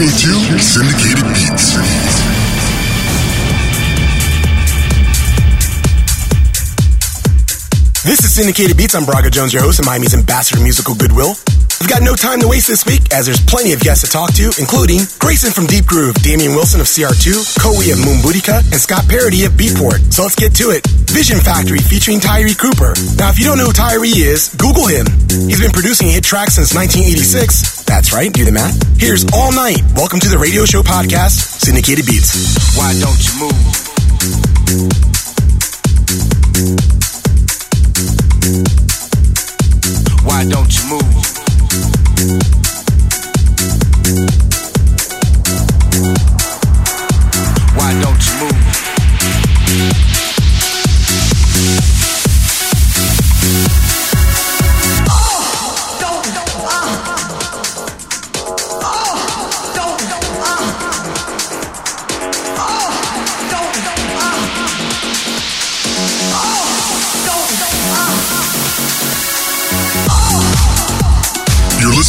listening to Syndicated Beats. This is Syndicated Beats. I'm Braga Jones, your host and Miami's ambassador of musical goodwill. We've got no time to waste this week as there's plenty of guests to talk to, including Grayson from Deep Groove, Damian Wilson of CR2, Koei of Moon Boudica, and Scott Parody of Beatport. So let's get to it. Vision Factory featuring Tyree Cooper. Now, if you don't know who Tyree is, Google him. He's been producing hit tracks since 1986. That's right, do the math. Here's All Night. Welcome to the radio show podcast, Syndicated Beats. Why don't you move? Why don't you move?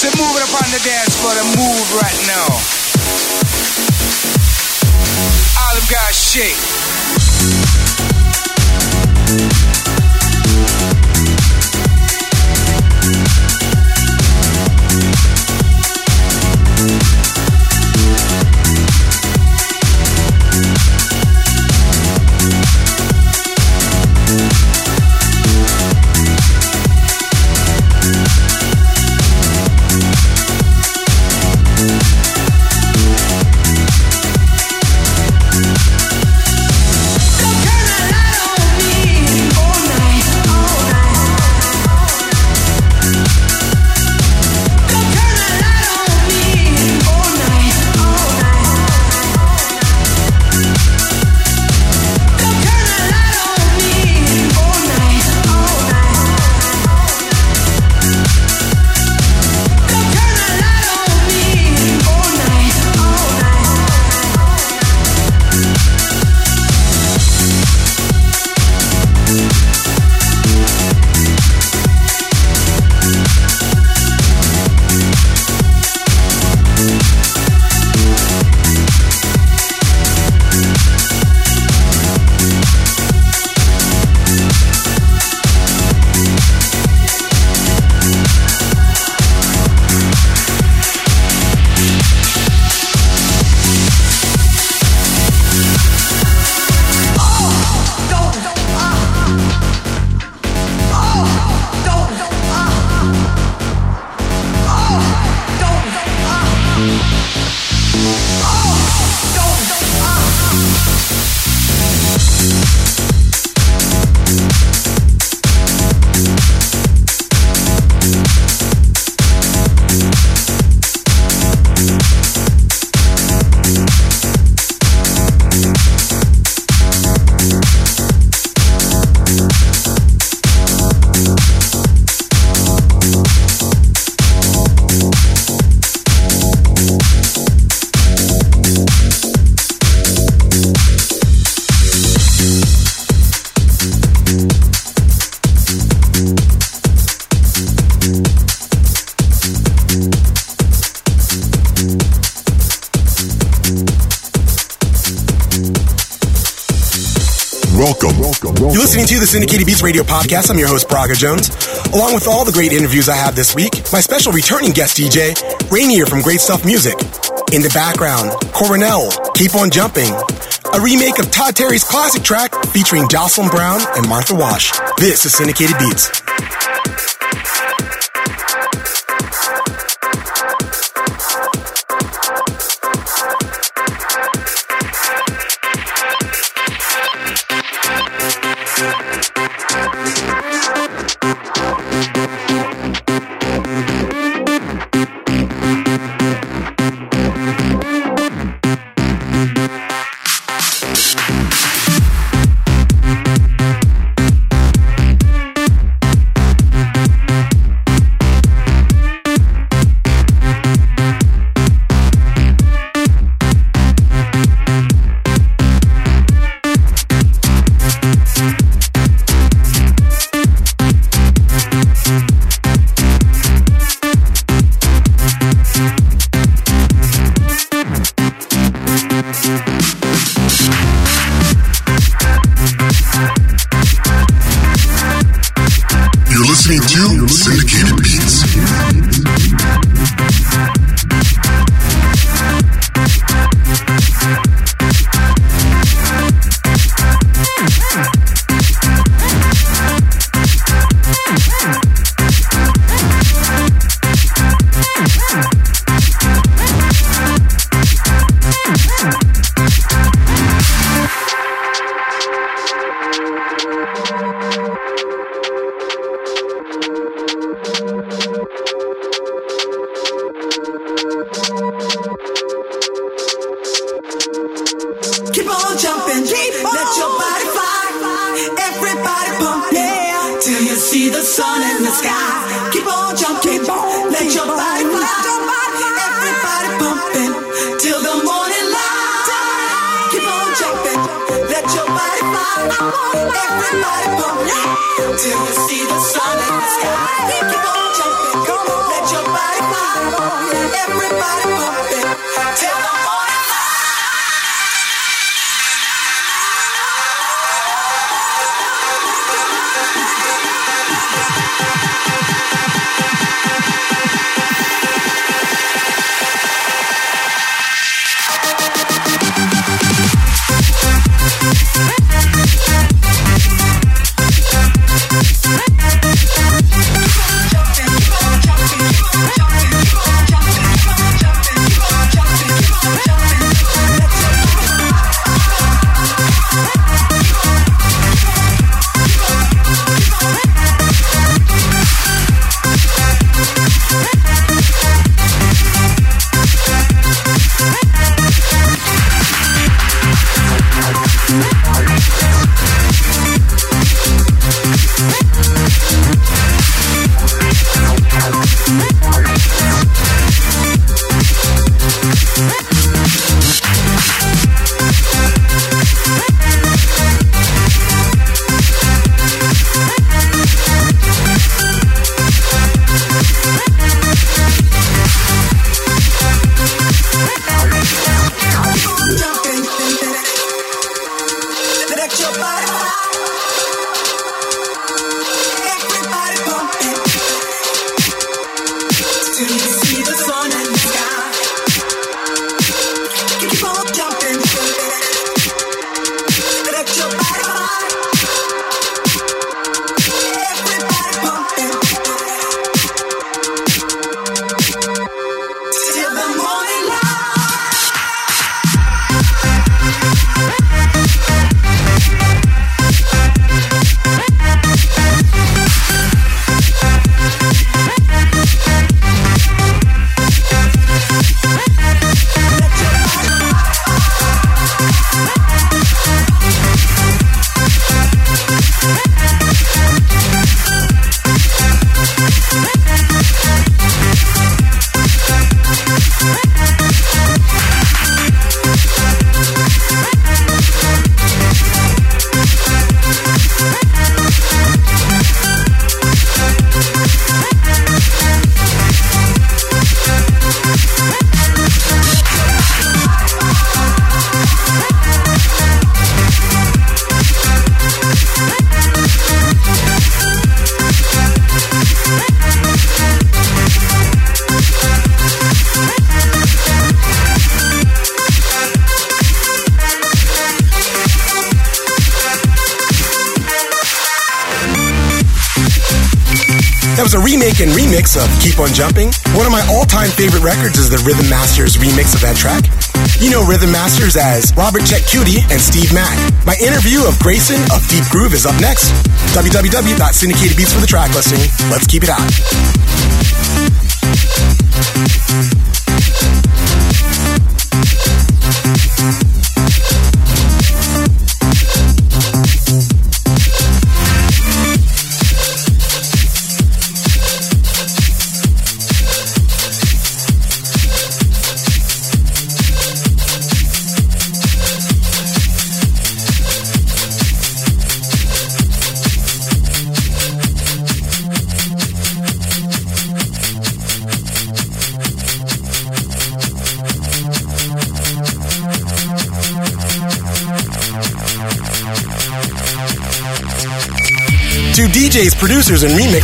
Say move it up on the dance floor to move right now. Them guys shake. The Syndicated Beats Radio Podcast. I'm your host, Braga Jones. Along with all the great interviews I have this week, my special returning guest DJ, Rainier from Great Stuff Music. In the background, Coronel, Keep On Jumping. A remake of Todd Terry's classic track featuring Jocelyn Brown and Martha Wash. This is Syndicated Beats. Remake and remix of Keep On Jumping. One of my all-time favorite records is the Rhythm Masters remix of that track. You know Rhythm Masters as Robert Chetcuti and Steve Mack. My interview of Grayson of Deep Groove is up next. www.syndicatedbeats for the track listing. Let's keep it out.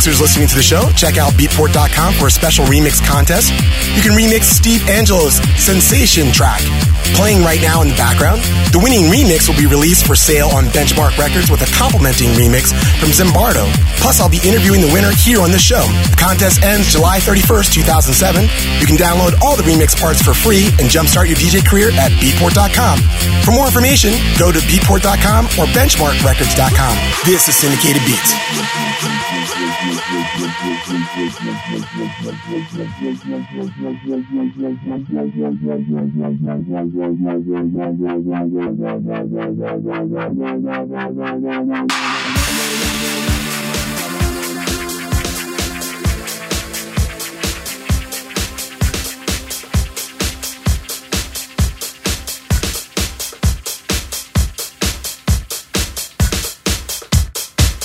Producers, listening to the show, check out beatport.com for a special remix contest. You can remix Steve Angello's Sensation track, playing right now in the background. The winning remix will be released for sale on Benchmark Records with a complementing remix from Zimbardo. Plus, I'll be interviewing the winner here on the show. The contest ends July 31st, 2007. You can download all the remix parts for free and jumpstart your DJ career at beatport.com. For more information, go to beatport.com or benchmarkrecords.com. This is Syndicated Beats.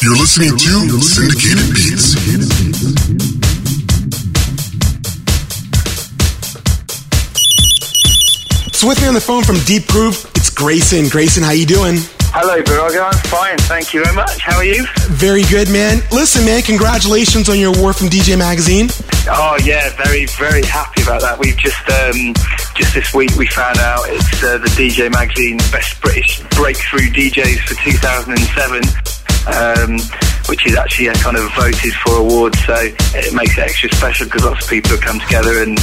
You're listening to Syndicated Beats. So with me on the phone from Deep Groove, it's Grayson. Grayson, how you doing? Hello, Baraga. I'm fine. Thank you very much. How are you? Very good, man. Listen, man, congratulations on your award from DJ Magazine. Oh yeah, very very happy about that. We've just um, just this week we found out it's uh, the DJ Magazine Best British Breakthrough DJs for 2007. Um, which is actually a kind of voted for award, so it makes it extra special because lots of people have come together and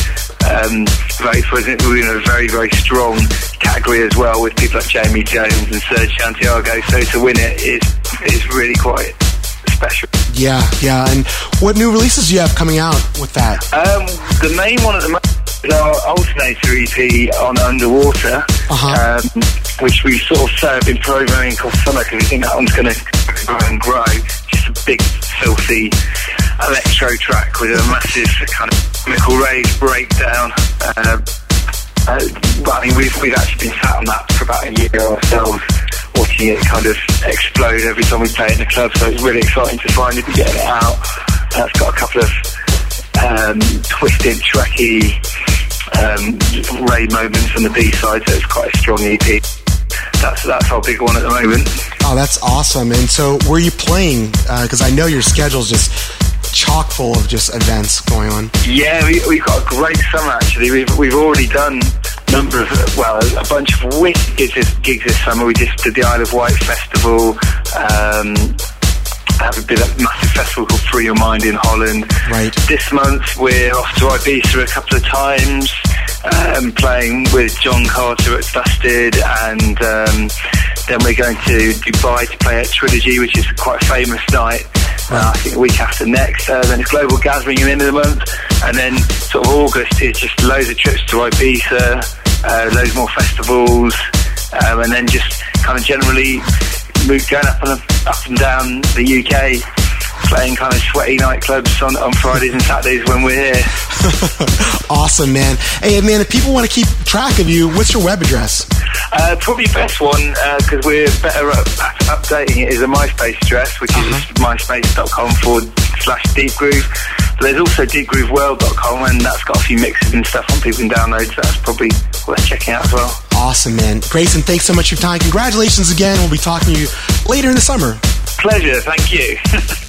um, vote for it. We're in a very, very strong category as well with people like Jamie Jones and Serge Santiago, so to win it is, is really quite special. Yeah, yeah. And what new releases do you have coming out with that? Um, the main one at the moment is our Alternator EP on Underwater, Uh-huh. um, which we sort of uh, been programming called Summer because we think that one's going to grow and grow. Big, filthy electro track with a massive kind of chemical rave breakdown. Uh, uh, but I mean, we've, we've actually been sat on that for about a year ourselves, watching it kind of explode every time we play it in the club. So it's really exciting to finally be getting it out. That's got a couple of um, twisted, tracky um, rave moments on the B side, so it's quite a strong EP. That's that's our big one at the moment. Oh, that's awesome. And so, where are you playing? Because I know your schedule's just chock full of just events going on. Yeah, we, we've got a great summer actually. We've we've already done a number of well a bunch of wicked gigs this, gigs this summer. We just did the Isle of Wight festival. Um, have a bit of a massive festival called Free Your Mind in Holland. Right. This month we're off to Ibiza a couple of times, um, playing with John Carter at Busted, and um, then we're going to Dubai to play at Trilogy, which is quite a famous night. Uh, I think the week after next. Uh, then it's Global Gathering at the end of the month, and then sort of August is just loads of trips to Ibiza, uh, loads more festivals, um, and then just kind of generally move, going up and up and down the UK, playing kind of sweaty nightclubs on, on Fridays and Saturdays when we're here. awesome, man. Hey, man, if people want to keep track of you, what's your web address? Uh, probably best one because we're better at, at updating it is a MySpace address, which is myspace.com forward slash Deep Groove. But there's also deepgrooveworld.com, and that's got a few mixes and stuff on people can download. So that's probably worth checking out as well. Awesome, man. Grayson, thanks so much for your time. Congratulations again. We'll be talking to you later in the summer. Pleasure. Thank you.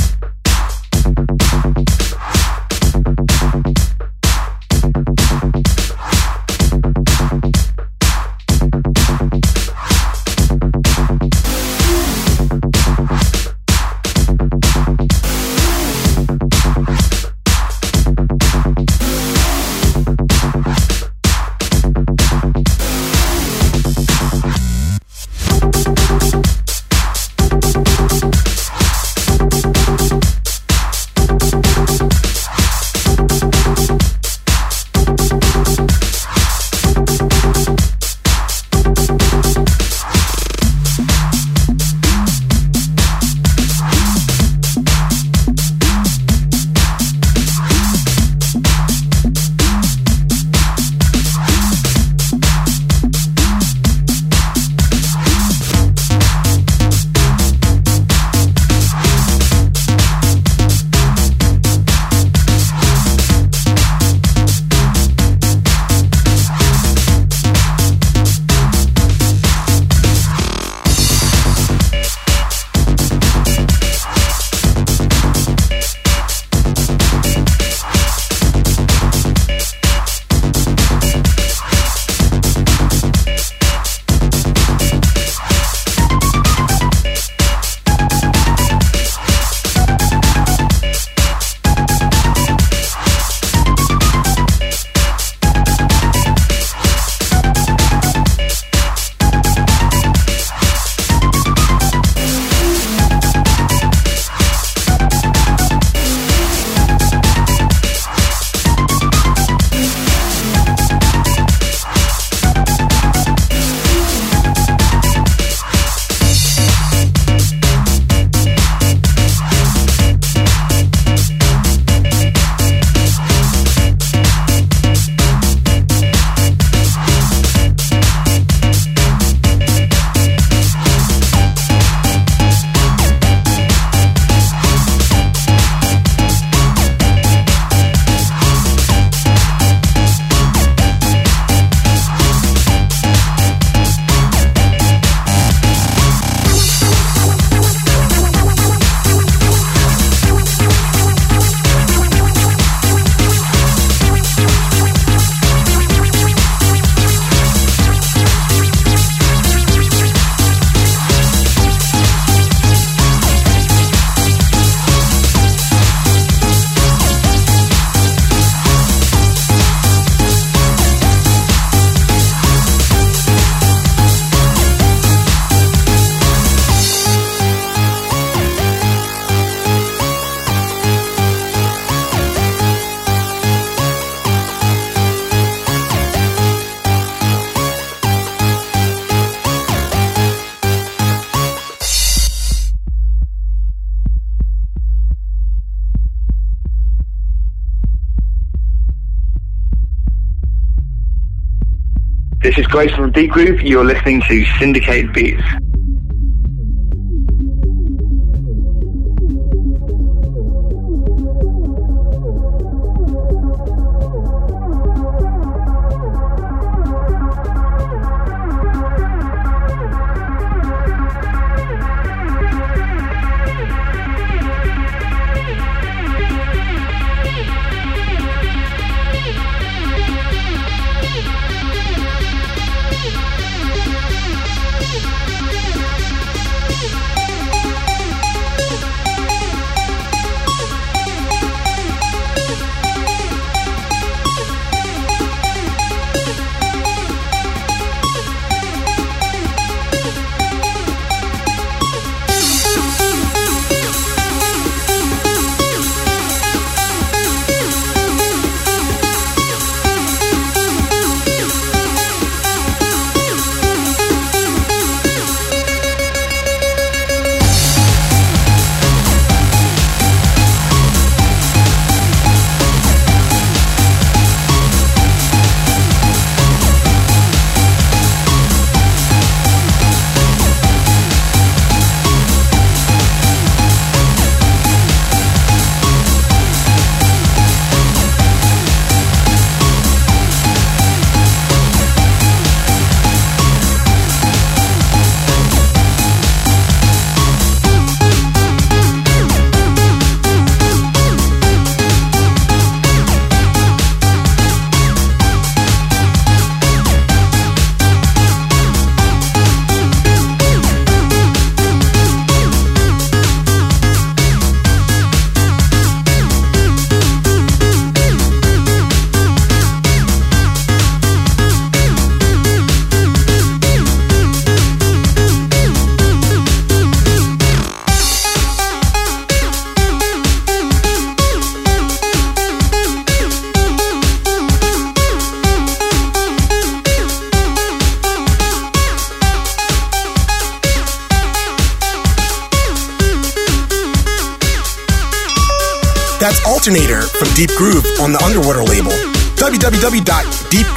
This is Grace from Deep Groove. You're listening to Syndicate Beats.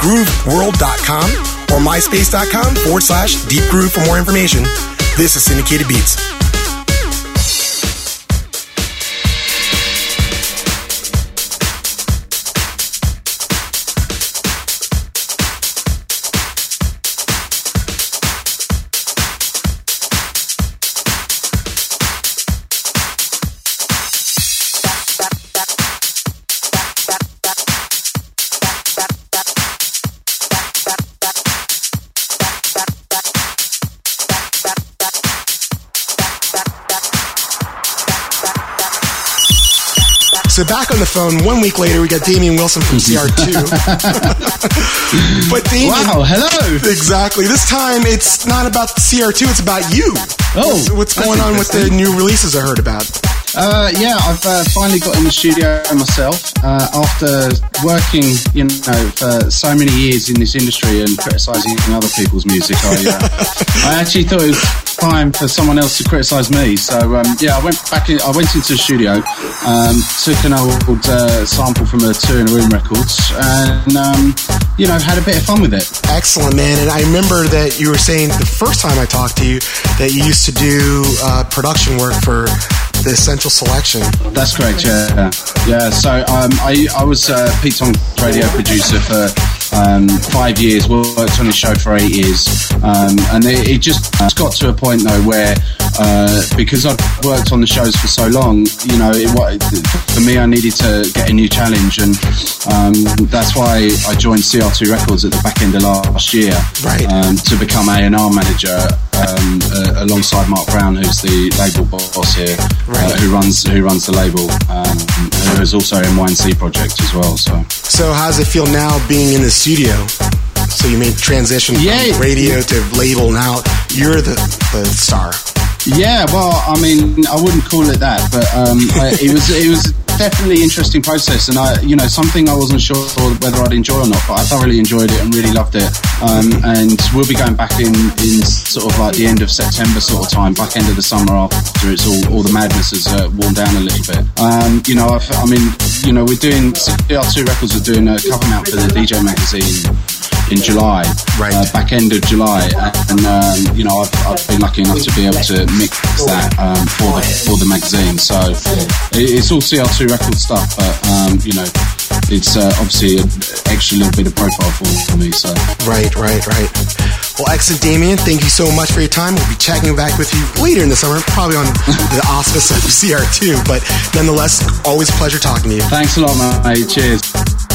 www.deepgrooveworld.com or myspace.com forward slash Deep Groove for more information. This is Syndicated Beats. On the phone one week later, we got Damian Wilson from CR2. but Damian, wow, hello. Exactly. This time it's not about CR2; it's about you. Oh, what's, what's going on with the new releases I heard about? Uh, yeah, I've uh, finally got in the studio myself uh, after working, you know, for so many years in this industry and criticizing other people's music. I, uh, I actually thought it was time for someone else to criticize me. So um, yeah, I went back. In, I went into the studio, um, took an old uh, sample from a Two in a Room Records, and um, you know, had a bit of fun with it. Excellent, man. And I remember that you were saying the first time I talked to you that you used to do uh, production work for the Essential Selection. That's correct. Yeah, yeah. So um, I I was uh, Pete Tong's radio producer for um, five years. Worked on the show for eight years, um, and it, it, just got to a point though where uh, because I've worked on the shows for so long, you know, it, for me I needed to get a new challenge, and um, that's why I joined CR2 Records at the back end of last year, right, um, to become A and R manager um, uh, alongside Mark Brown, who's the label boss here, right. uh, who runs who runs the label, um, who is also in YNC project as well. So, so how does it feel now being in the studio? So you made transition yeah, from radio to label. Now you're the the star. Yeah, well, I mean, I wouldn't call it that, but um, it was it was definitely interesting process, and I, you know, something I wasn't sure whether I'd enjoy or not, but I thoroughly enjoyed it and really loved it. Um, and we'll be going back in in sort of like the end of September sort of time, back end of the summer after it's all all the madness has uh, worn down a little bit. Um, you know, I've, i mean, you know, we're doing CR2 Records are doing a cover mount for the DJ magazine in July, Right. uh, back end of July, and um, you know I've, I've been lucky enough to be able to mix that um, for the for the magazine. So it's all CR2 record stuff, but um, you know it's uh, obviously an extra little bit of profile for, for me. So Right, right, right. Well, excellent, Damien. Thank you so much for your time. We'll be checking back with you later in the summer, probably on the auspice of CR2. But nonetheless, always a pleasure talking to you. thanks a lot, mate. Cheers.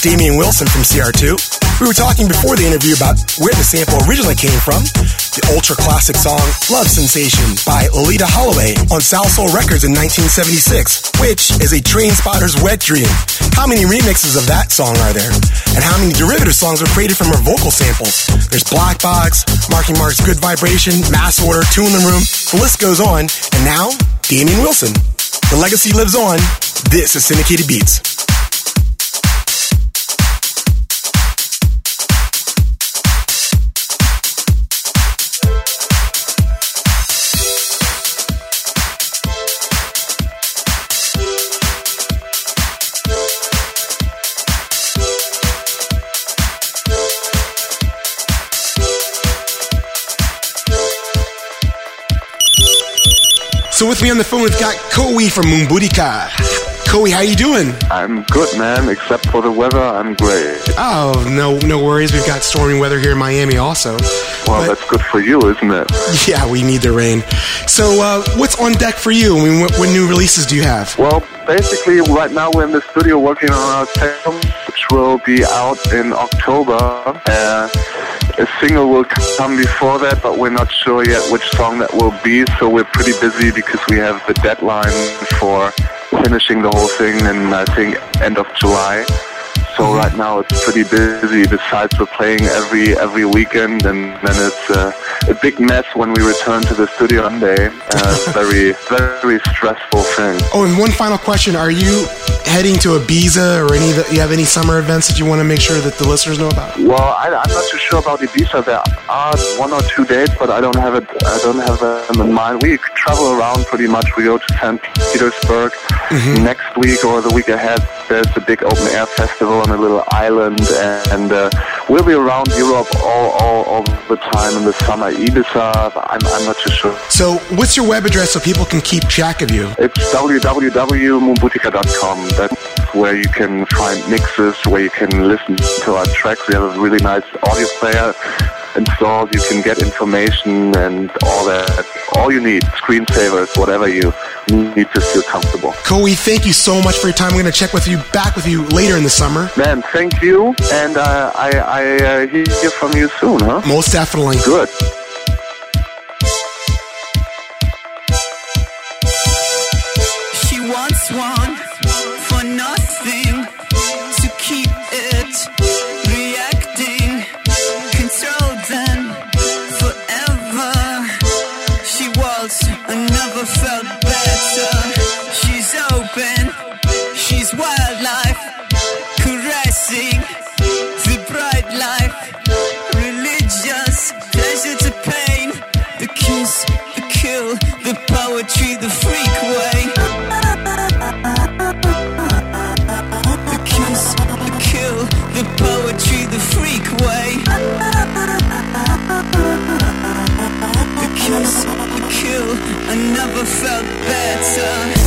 That's Damian Wilson from CR2. We were talking before the interview about where the sample originally came from. The ultra classic song Love Sensation by Loleatta Holloway on Salsoul Records in 1976, which is a train spotter's wet dream. How many remixes of that song are there? And how many derivative songs were created from her vocal samples? There's Black Box, Marky Mark's Good Vibration, Mass Order, Two in the Room, the list goes on. And now, Damian Wilson. The legacy lives on. This is Syndicated Beats. So with me on the phone, we've got Kowi from Moonbootica. Kowi, how you doing? I'm good, man. Except for the weather, I'm great. Oh, no, no worries. We've got stormy weather here in Miami, also. Well, but, that's good for you, isn't it? Yeah, we need the rain. So, uh, what's on deck for you? I mean, what, what, new releases do you have? Well, basically, right now we're in the studio working on our album, which will be out in October. Uh, a single will come before that, but we're not sure yet which song that will be. So we're pretty busy because we have the deadline for finishing the whole thing and I think end of July. So right now it's pretty busy. Besides, we're playing every every weekend, and then it's uh, a big mess when we return to the studio Monday. Uh, very very stressful thing. Oh, and one final question: Are you heading to Ibiza or any? You have any summer events that you want to make sure that the listeners know about? Well, I, am not too sure about Ibiza. There are one or two dates, but I don't have it. I don't have them in mind. We travel around pretty much. We go to St. Petersburg mm-hmm. next week or the week ahead. There's a big open air festival on a little island, and uh, we'll be around Europe all, all, all the time in the summer. Ibiza, I'm, I'm not too sure. So, what's your web address so people can keep track of you? It's www.moonbootica.com. That's where you can find mixes, where you can listen to our tracks. We have a really nice audio player installed. You can get information and all that. All you need, screensavers, whatever you need to feel comfortable. Kowi, thank you so much for your time. We're going to check with you back with you later in the summer. Man, thank you, and uh, I, I uh, hear from you soon, huh? Most definitely. Good. the bright life, religious pleasure to pain, the kiss, the kill, the poetry, the freak way. The kiss, the kill, the poetry, the freak way. The kiss, the kill, I never felt better.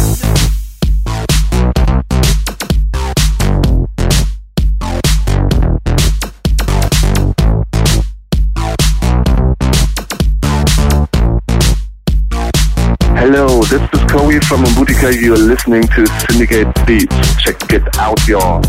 From Moonbootica. You're listening to Syndicate Beats. Check it out, y'all.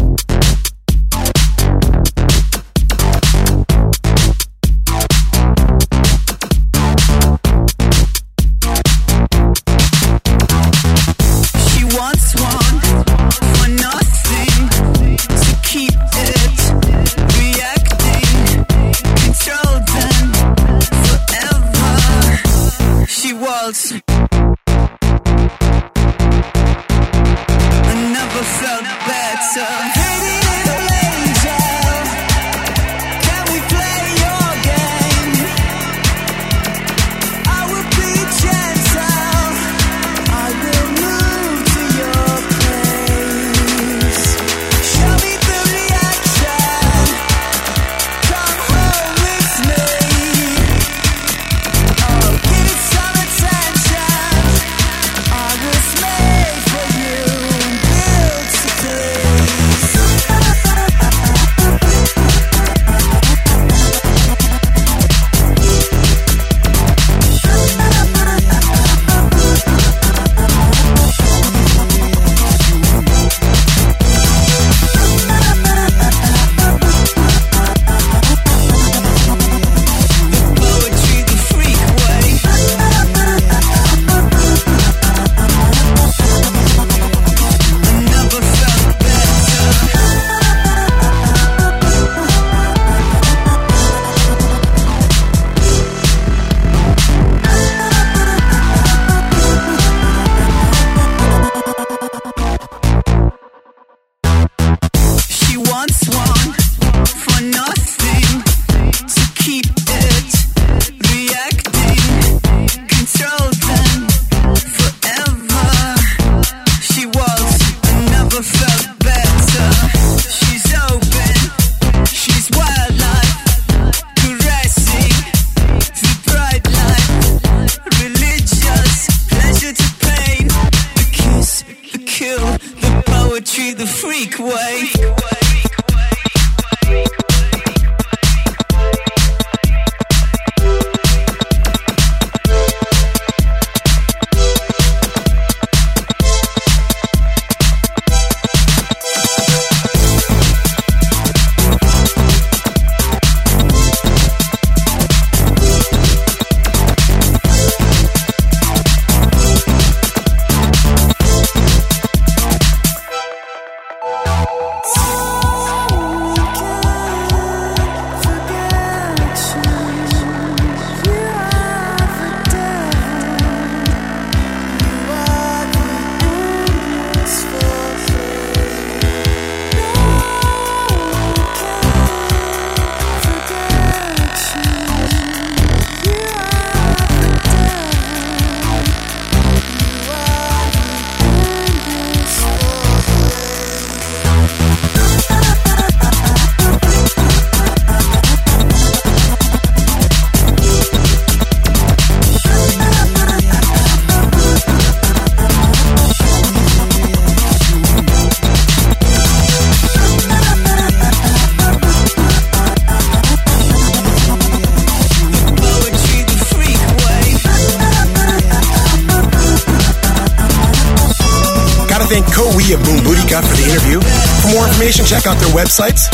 Moonbootica for the interview. For more information, check out their websites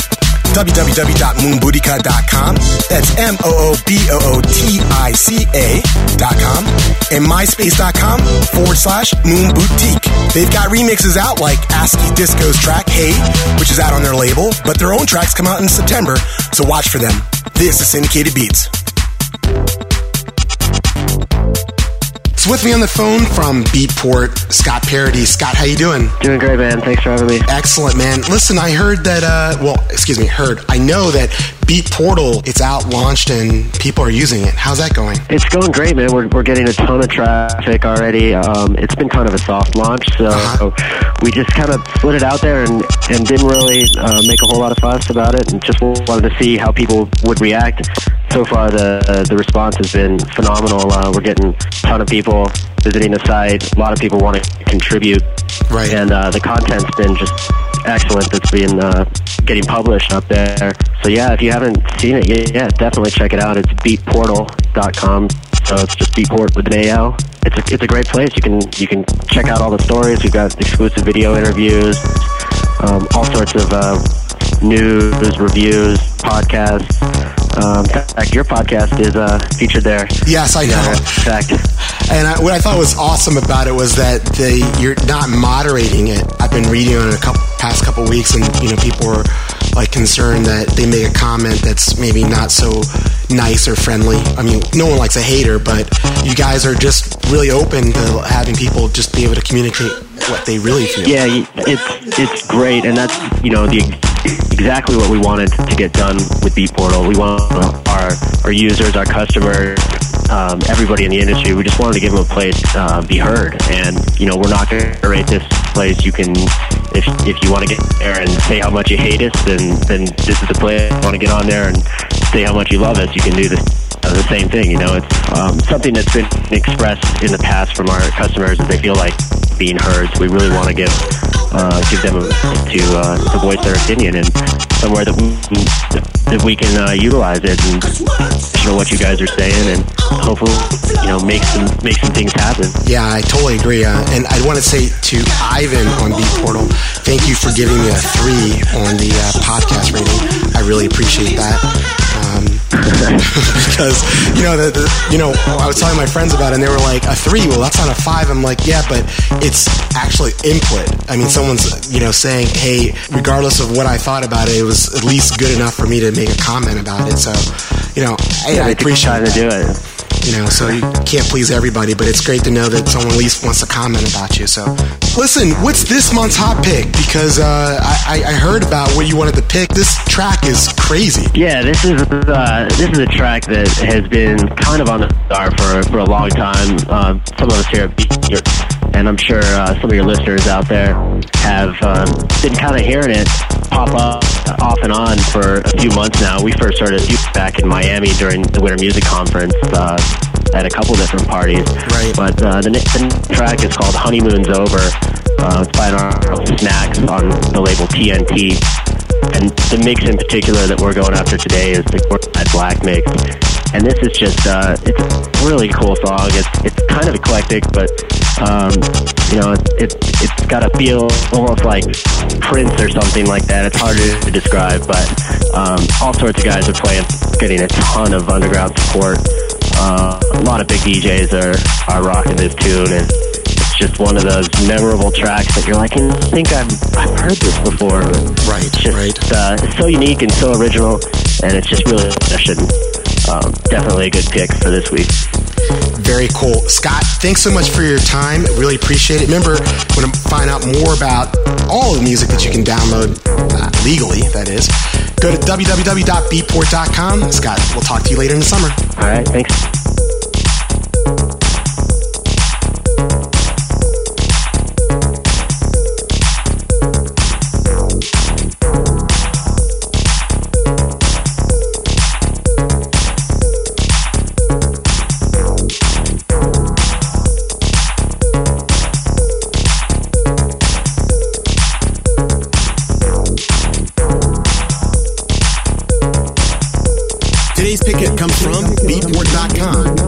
www.moonbootica.com. That's M O O B O O T I C A.com. And myspace.com forward slash Moon Boutique. They've got remixes out like Ascii.Disko's track Hey, which is out on their label, but their own tracks come out in September, so watch for them. This is Syndicated Beats. With me on the phone from Beatport, Scott Parody. Scott, how you doing? Doing great, man. Thanks for having me. Excellent, man. Listen, I heard that. Uh, well, excuse me, heard. I know that Beat Portal it's out, launched, and people are using it. How's that going? It's going great, man. We're, we're getting a ton of traffic already. Um, it's been kind of a soft launch, so uh-huh. we just kind of put it out there and, and didn't really uh, make a whole lot of fuss about it, and just wanted to see how people would react. So far, the uh, the response has been phenomenal. Uh, we're getting a ton of people visiting the site. A lot of people want to contribute, right? And uh, the content's been just excellent. That's being uh, getting published up there. So yeah, if you haven't seen it yet, yeah, definitely check it out. It's beatportal.com. So it's just beatport with an AL. It's a, it's a great place. You can you can check out all the stories. We've got exclusive video interviews, um, all sorts of uh, news, reviews, podcasts. Um, in fact, your podcast is uh, featured there. Yes, I know. In fact. And I, what I thought was awesome about it was that they you're not moderating it. I've been reading on it a couple past couple weeks, and you know people were like concerned that they make a comment that's maybe not so nice or friendly. I mean, no one likes a hater, but you guys are just really open to having people just be able to communicate what they really feel. Yeah, it's it's great, and that's you know the exactly what we wanted to get done with Beat Portal. We want our our users, our customers, um, everybody in the industry. We just wanted to give them a place uh, be heard, and you know we're not going to rate this place. You can if if you want to get there and say how much you hate us, then then this is the place. Want to get on there and say how much you love us, you can do this the same thing. You know, it's um, something that's been expressed in the past from our customers that they feel like being heard. We really want to give uh, give them a, to uh, to voice their opinion and somewhere that we, that we can uh, utilize it and know what you guys are saying and hopefully you know make some make some things happen. Yeah, I totally agree. Uh, and I want to say to Ivan on Beat Portal, thank you for giving me a three on the uh, podcast rating. I really appreciate that. Um, because you know the, the, you know I was telling my friends about it and they were like a three well that's not a five. I'm like yeah but it's actually input. I mean someone's you know saying hey regardless of what I thought about it it was at least good enough for me to make a comment about it. So you know I, yeah, I appreciate to do it you know so you can't please everybody but it's great to know that someone at least wants to comment about you. So listen what's this month's hot pick? Because uh, I, I heard about what you wanted to pick. This track is crazy. Yeah this is uh, this is a track that has been kind of on the radar for, for a long time. Uh, some of us here at and I'm sure uh, some of your listeners out there have uh, been kind of hearing it pop up off and on for a few months now. We first started back in Miami during the Winter Music Conference uh, at a couple different parties. Right. But uh, the, the track is called Honeymoon's Over. Uh, it's by our Snacks on the label TNT. And the mix in particular that we're going after today is the Black mix and this is just uh, it's a really cool song. It's it's kind of eclectic, but um, you know it, it it's got a feel almost like Prince or something like that. It's hard to describe, but um, all sorts of guys are playing, getting a ton of underground support. Uh, a lot of big DJs are are rocking this tune, and it's just one of those memorable tracks that you're like, I think I've I've heard this before. Right, it's just, right. Uh, it's so unique and so original, and it's just really a um, definitely a good pick for this week. Very cool. Scott, thanks so much for your time. Really appreciate it. Remember, want to find out more about all the music that you can download uh, legally, that is, go to www.beatport.com. Scott, we'll talk to you later in the summer. All right, thanks. comes from beatport.com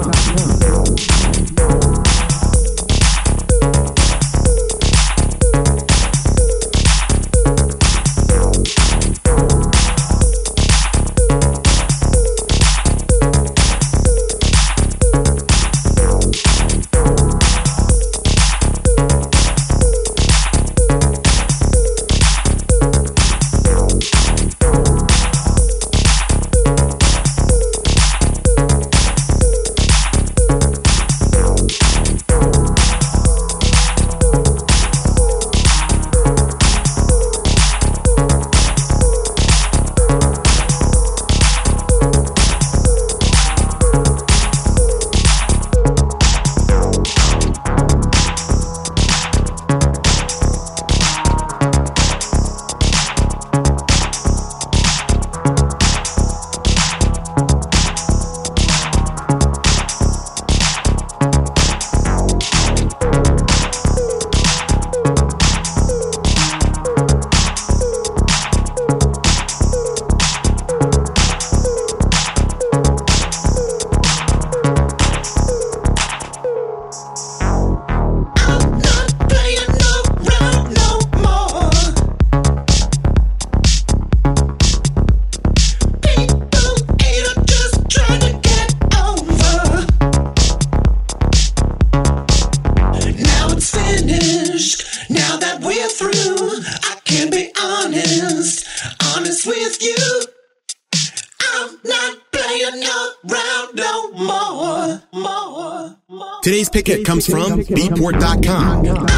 comes from beatport.com.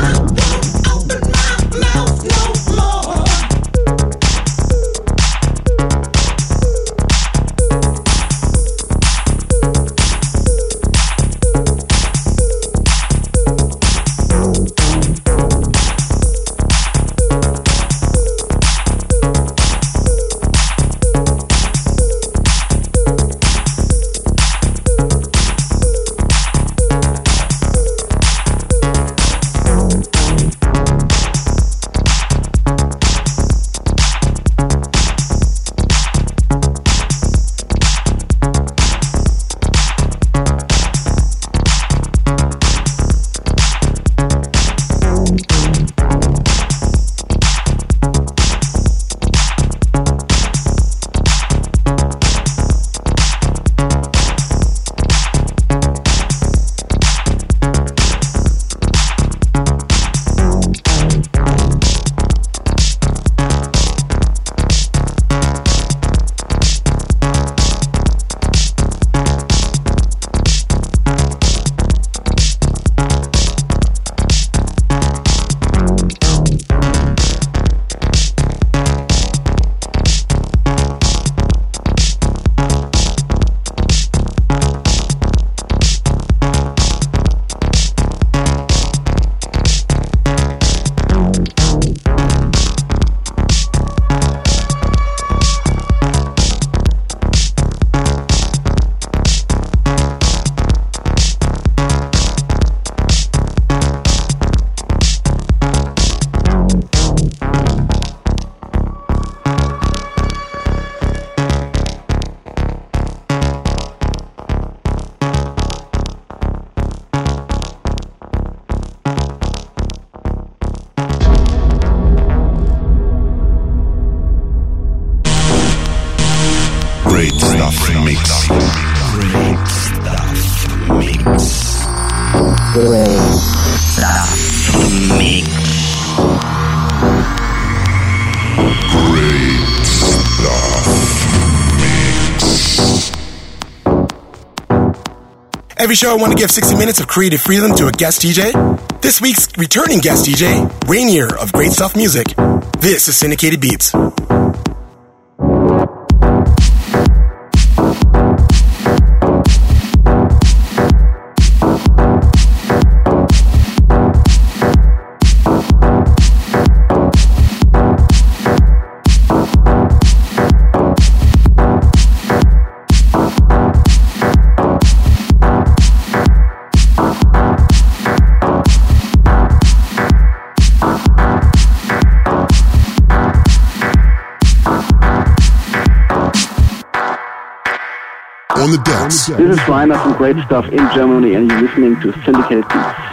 Every show, I want to give 60 minutes of creative freedom to a guest DJ. This week's returning guest DJ, Rainier of Great Stuff Music. This is Syndicated Beats. This is Ryan from Great Stuff in Germany, and you're listening to Syndicated Beats.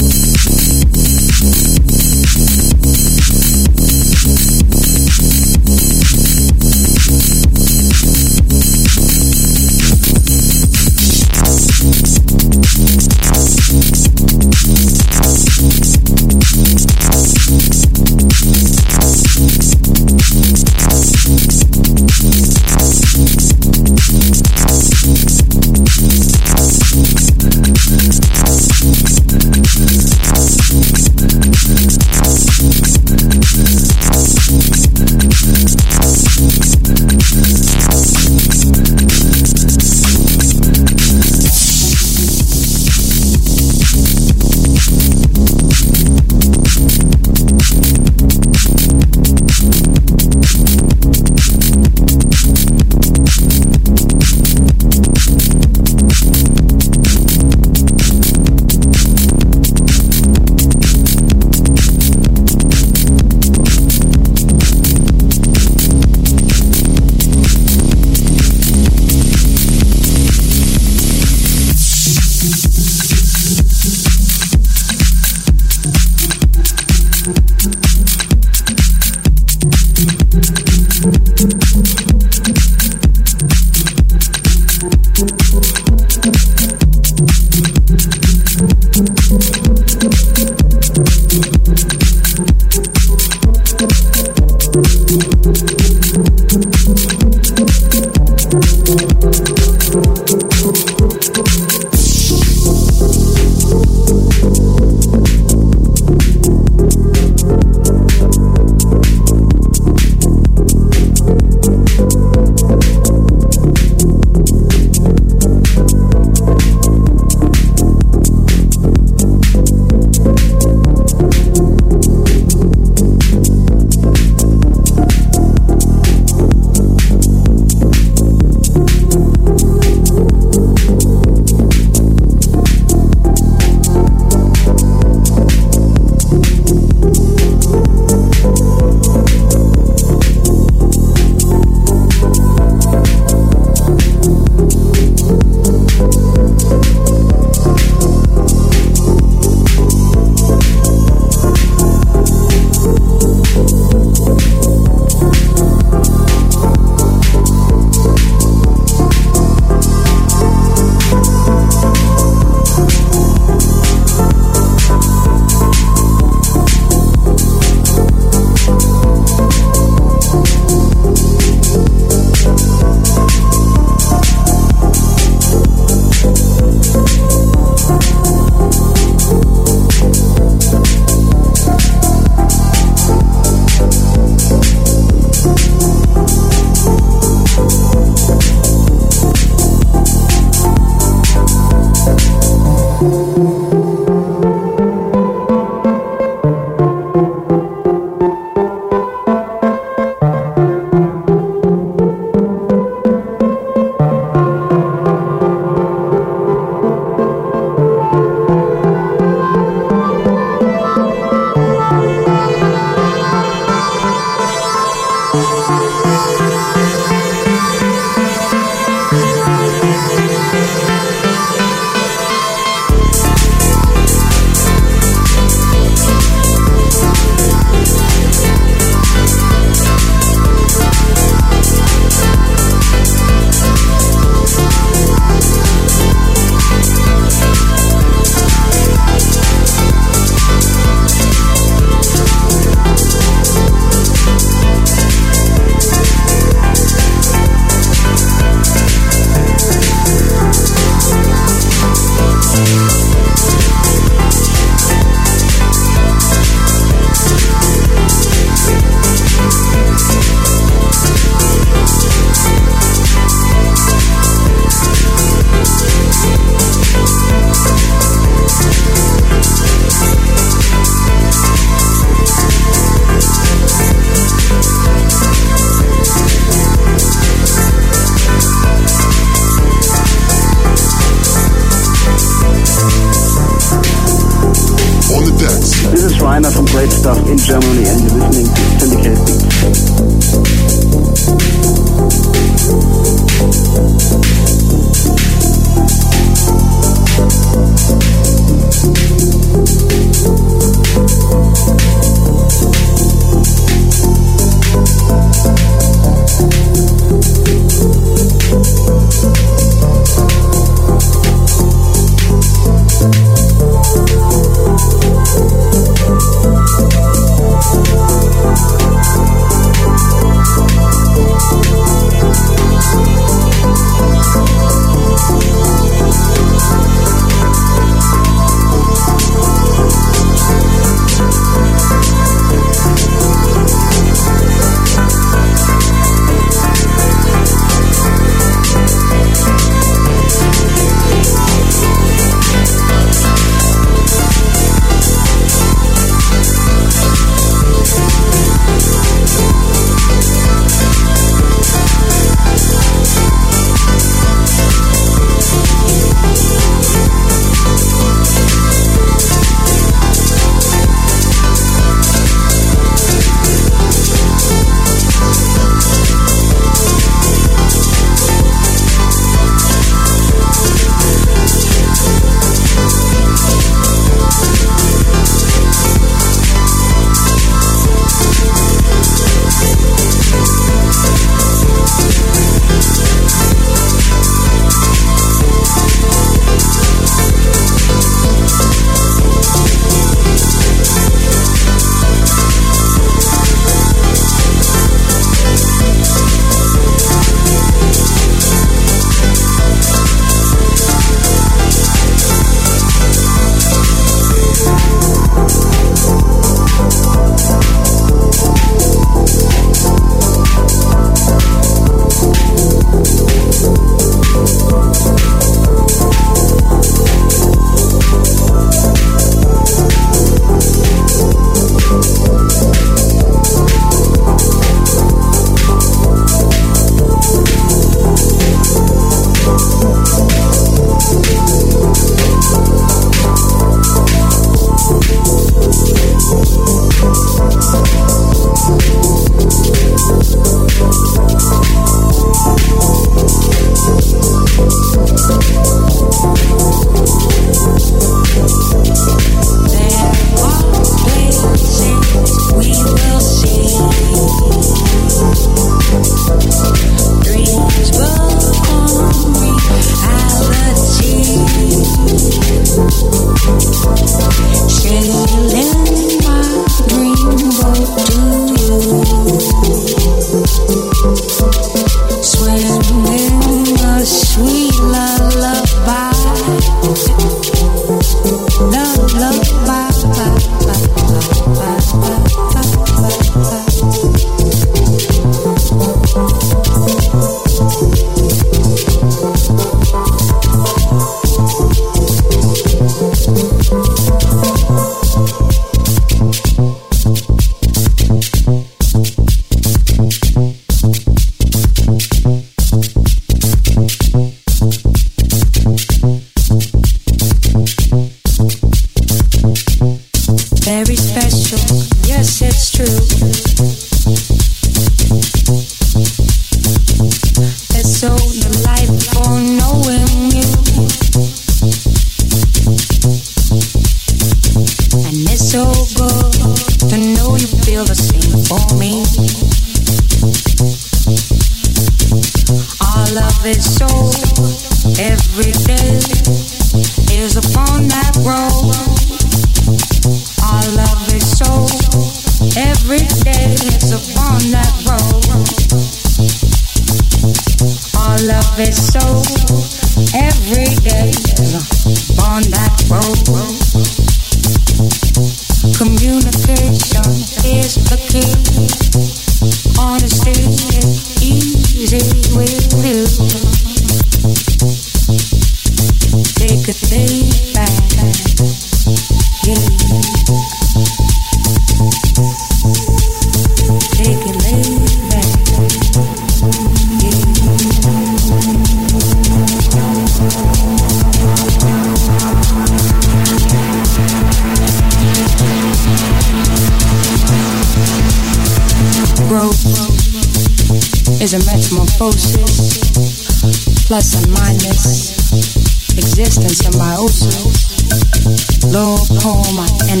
And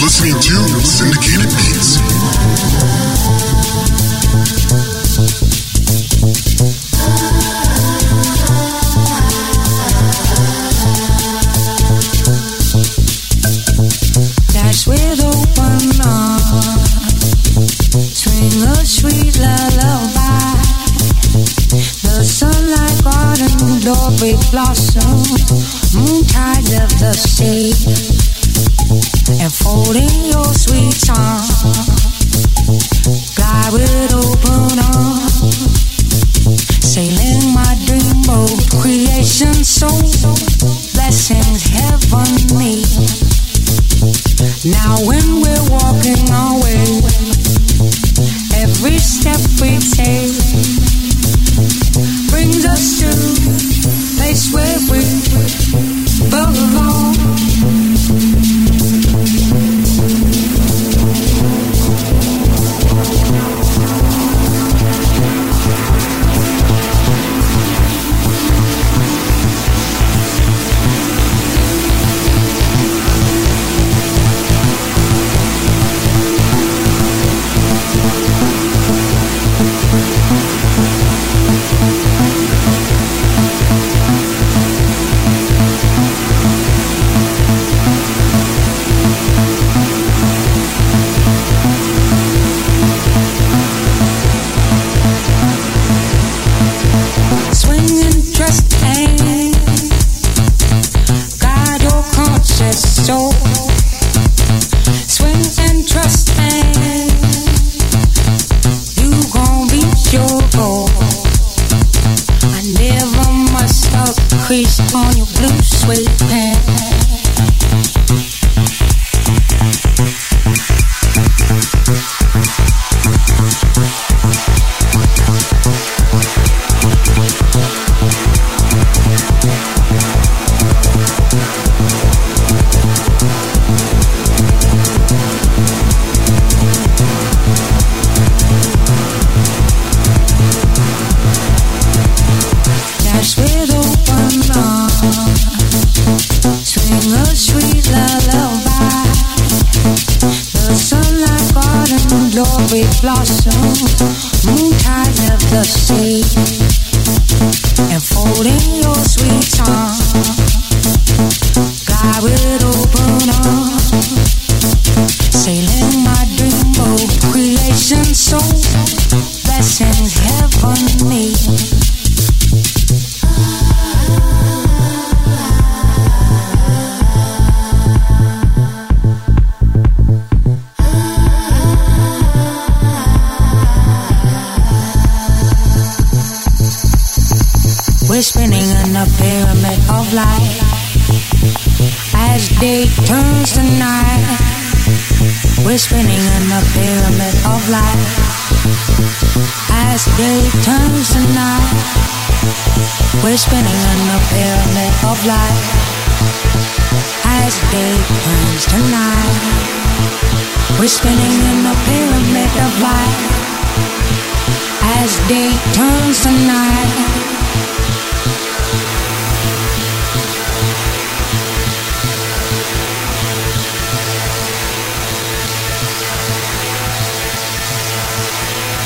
listening to Syndicated tongue.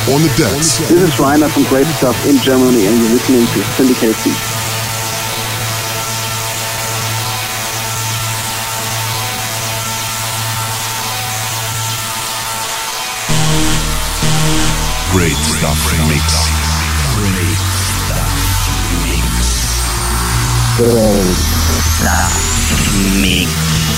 On the decks. This is Rainer from Great Stuff in Germany, and you're listening to Syndicated Beats. Great stuff mix. Great stuff mix. Great stuff mix.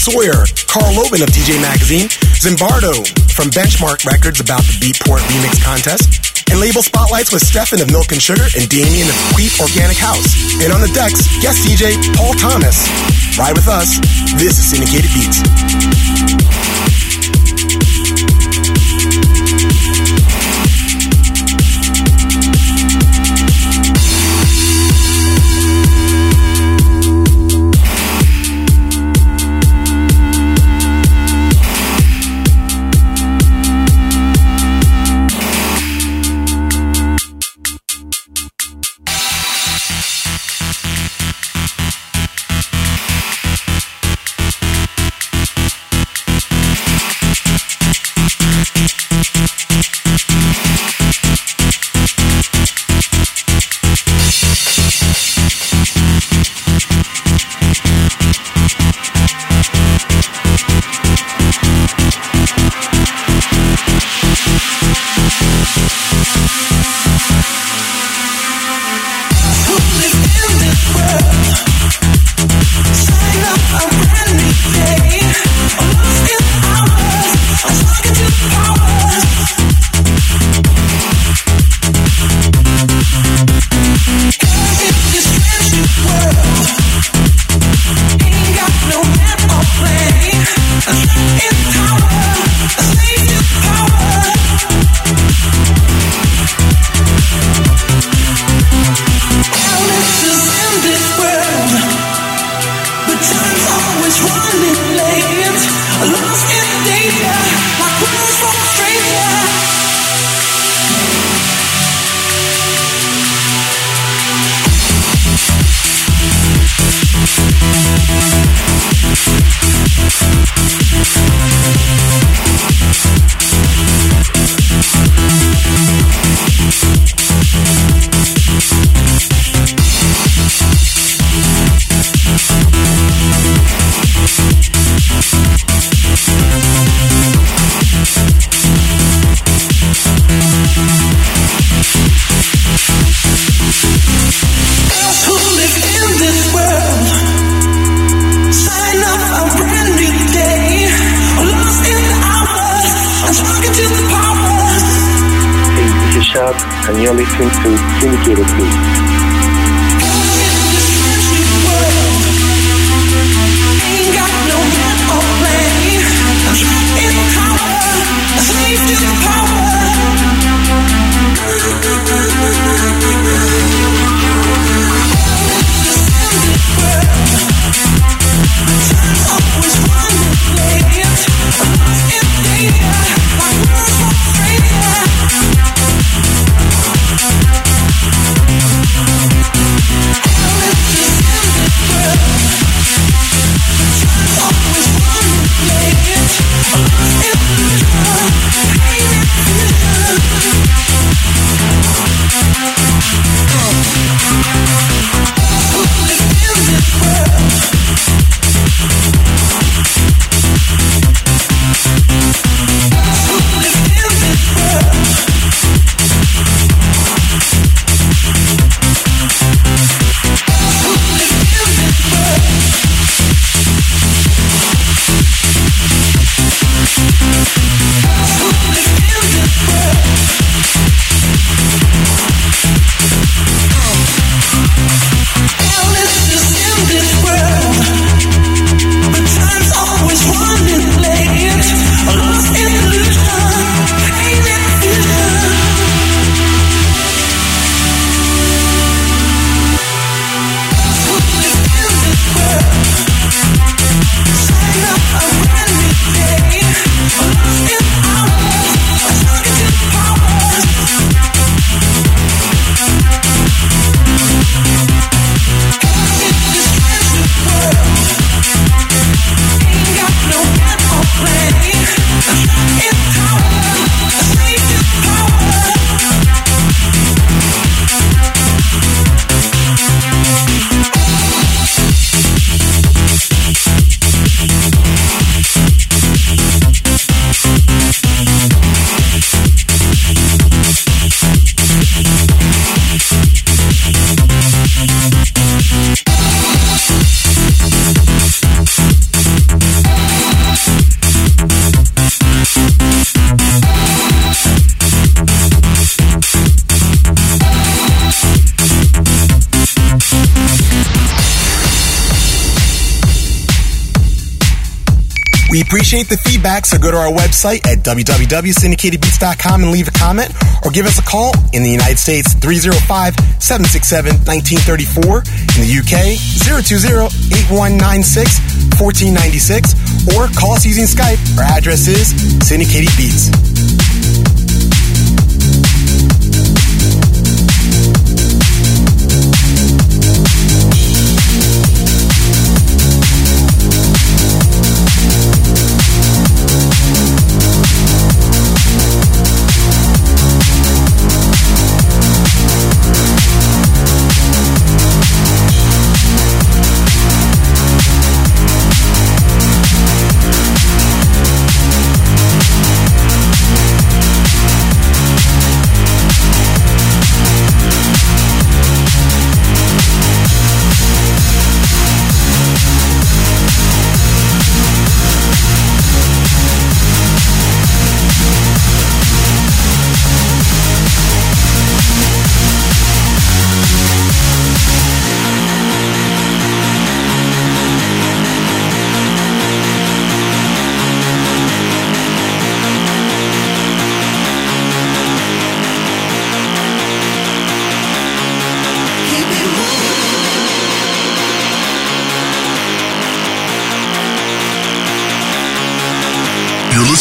Sawyer, Carl Loben of DJ Magazine, Zimbardo from Benchmark Records about the Beatport Remix Contest, and label spotlights with Stefan of Milk and Sugar and Damien of Queep Organic House. And on the decks, guest DJ Paul Thomas. Ride with us. This is Syndicated Beats. Appreciate the feedback, so go to our website at www.syndicatedbeats.com and leave a comment or give us a call in the United States 305 767 1934, in the UK 020 8196 1496, or call us using Skype. Our address is Syndicated Beats.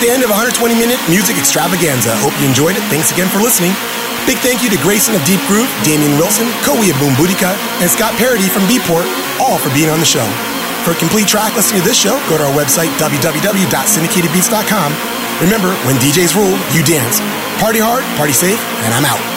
The end of 120 minute music extravaganza. Hope you enjoyed it. Thanks again for listening. Big thank you to Grayson of Deep Groove, Damian Wilson, Koei of Moonbootica, and Scott Parody from Beatport, all for being on the show. For a complete track listing of this show, go to our website, www.syndicatedbeats.com. Remember, when DJs rule, you dance. Party hard, party safe, and I'm out.